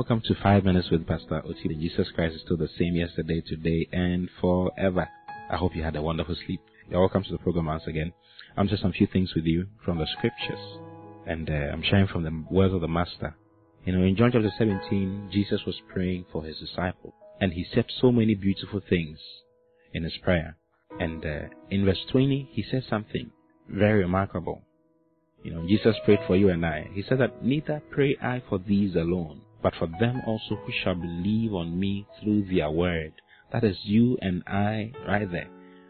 Welcome to Five Minutes with Pastor Oti. Jesus Christ is still the same yesterday, today, and forever. I hope you had a wonderful sleep. You're welcome to the program once again. I'm just some few things with you from the scriptures, and uh, I'm sharing from the words of the Master. You know, in John chapter 17, Jesus was praying for his disciple, and he said so many beautiful things in his prayer. And uh, in verse 20, he said something very remarkable. You know, Jesus prayed for you and I. He said that neither pray I for these alone, but for them also who shall believe on me through their word. That is you and I right there.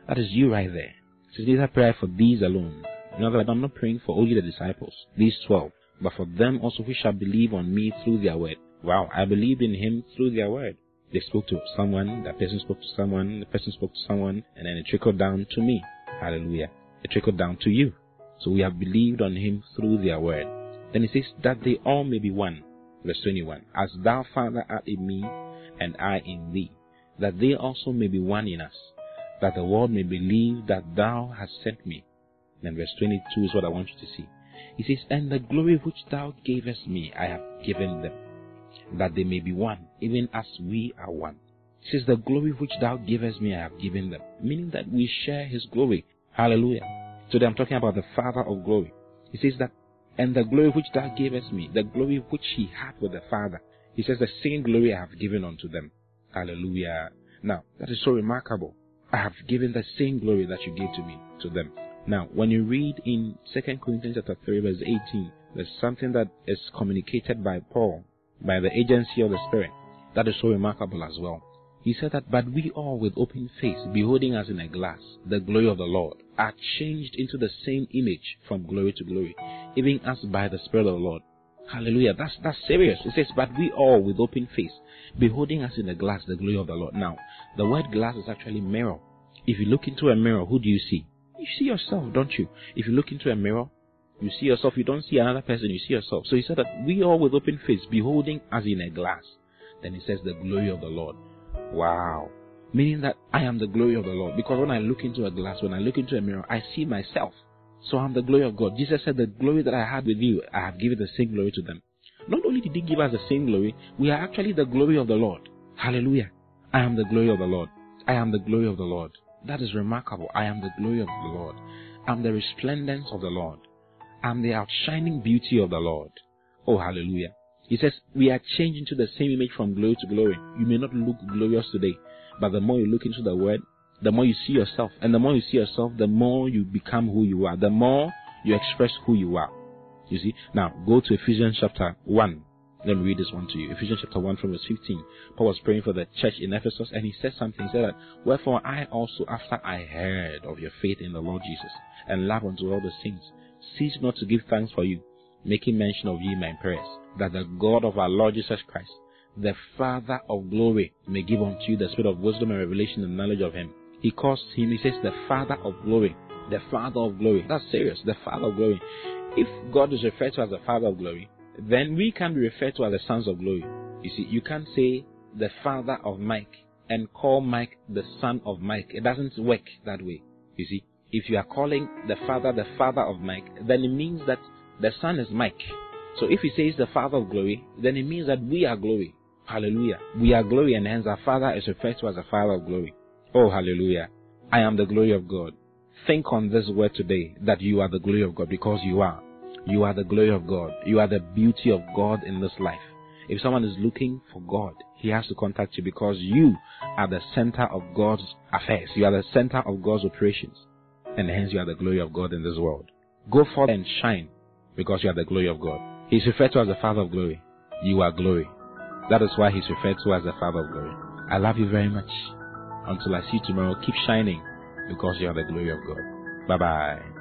That is you right there. He says, neither pray I for these alone. In other words, I'm not praying for only the disciples, these twelve, but for them also who shall believe on me through their word. Wow, I believed in him through their word. They spoke to someone, that person spoke to someone, the person spoke to someone, and then it trickled down to me. Hallelujah. It trickled down to you. So we have believed on him through their word. Then he says, that they all may be one. Verse 21. As thou, Father, art in me, and I in thee, that they also may be one in us, that the world may believe that thou hast sent me. Then verse 22 is what I want you to see. He says, And the glory which thou gavest me, I have given them, that they may be one, even as we are one. He says, The glory which thou gavest me, I have given them, meaning that we share his glory. Hallelujah. Today I'm talking about the Father of glory. He says that, and the glory which thou gavest me, the glory which he had with the Father. He says, the same glory I have given unto them. Hallelujah. Now, that is so remarkable. I have given the same glory that you gave to me, to them. Now, when you read in 2 Corinthians chapter 3 verse 18, there's something that is communicated by Paul, by the agency of the Spirit. That is so remarkable as well. He said that, but we all with open face, beholding as in a glass the glory of the Lord, are changed into the same image from glory to glory, even as by the Spirit of the Lord. Hallelujah. That's, that's serious. It says, but we all with open face, beholding as in a glass the glory of the Lord. Now, the word glass is actually mirror. If you look into a mirror, who do you see? You see yourself, don't you? If you look into a mirror, you see yourself, you don't see another person, you see yourself. So he said that we all with open face, beholding as in a glass. Then he says the glory of the Lord. Wow. Meaning that I am the glory of the Lord. Because when I look into a glass, when I look into a mirror, I see myself. So I'm the glory of God. Jesus said, The glory that I had with you, I have given the same glory to them. Not only did He give us the same glory, we are actually the glory of the Lord. Hallelujah. I am the glory of the Lord. I am the glory of the Lord. That is remarkable. I am the glory of the Lord. I'm the resplendence of the Lord. I'm the outshining beauty of the Lord. Oh, hallelujah. He says, We are changed into the same image from glory to glory. You may not look glorious today, but the more you look into the Word, the more you see yourself. And the more you see yourself, the more you become who you are. The more you express who you are. You see? Now, go to Ephesians chapter 1. Let me read this one to you. Ephesians chapter 1 from verse 15. Paul was praying for the church in Ephesus and he said something. He said that, Wherefore I also, after I heard of your faith in the Lord Jesus and love unto all the saints, cease not to give thanks for you, making mention of you in my prayers that the God of our Lord Jesus Christ, the Father of glory, may give unto you the spirit of wisdom and revelation and knowledge of Him. He calls Him, He says, the Father of glory. The Father of glory. That's serious. The Father of glory. If God is referred to as the Father of glory, then we can be referred to as the sons of glory. You see, you can't say the Father of Mike and call Mike the son of Mike. It doesn't work that way. You see, if you are calling the Father the Father of Mike, then it means that the Son is Mike. So if he says the Father of glory, then it means that we are glory. Hallelujah. We are glory, and hence our Father is referred to as the Father of glory. Oh, hallelujah. I am the glory of God. Think on this word today that you are the glory of God because you are. You are the glory of God. You are the beauty of God in this life. If someone is looking for God, he has to contact you because you are the center of God's affairs. You are the center of God's operations. And hence you are the glory of God in this world. Go forth and shine because you are the glory of God. He's referred to as the Father of glory. You are glory. That is why he's referred to as the Father of glory. I love you very much. Until I see you tomorrow, keep shining because you are the glory of God. Bye bye.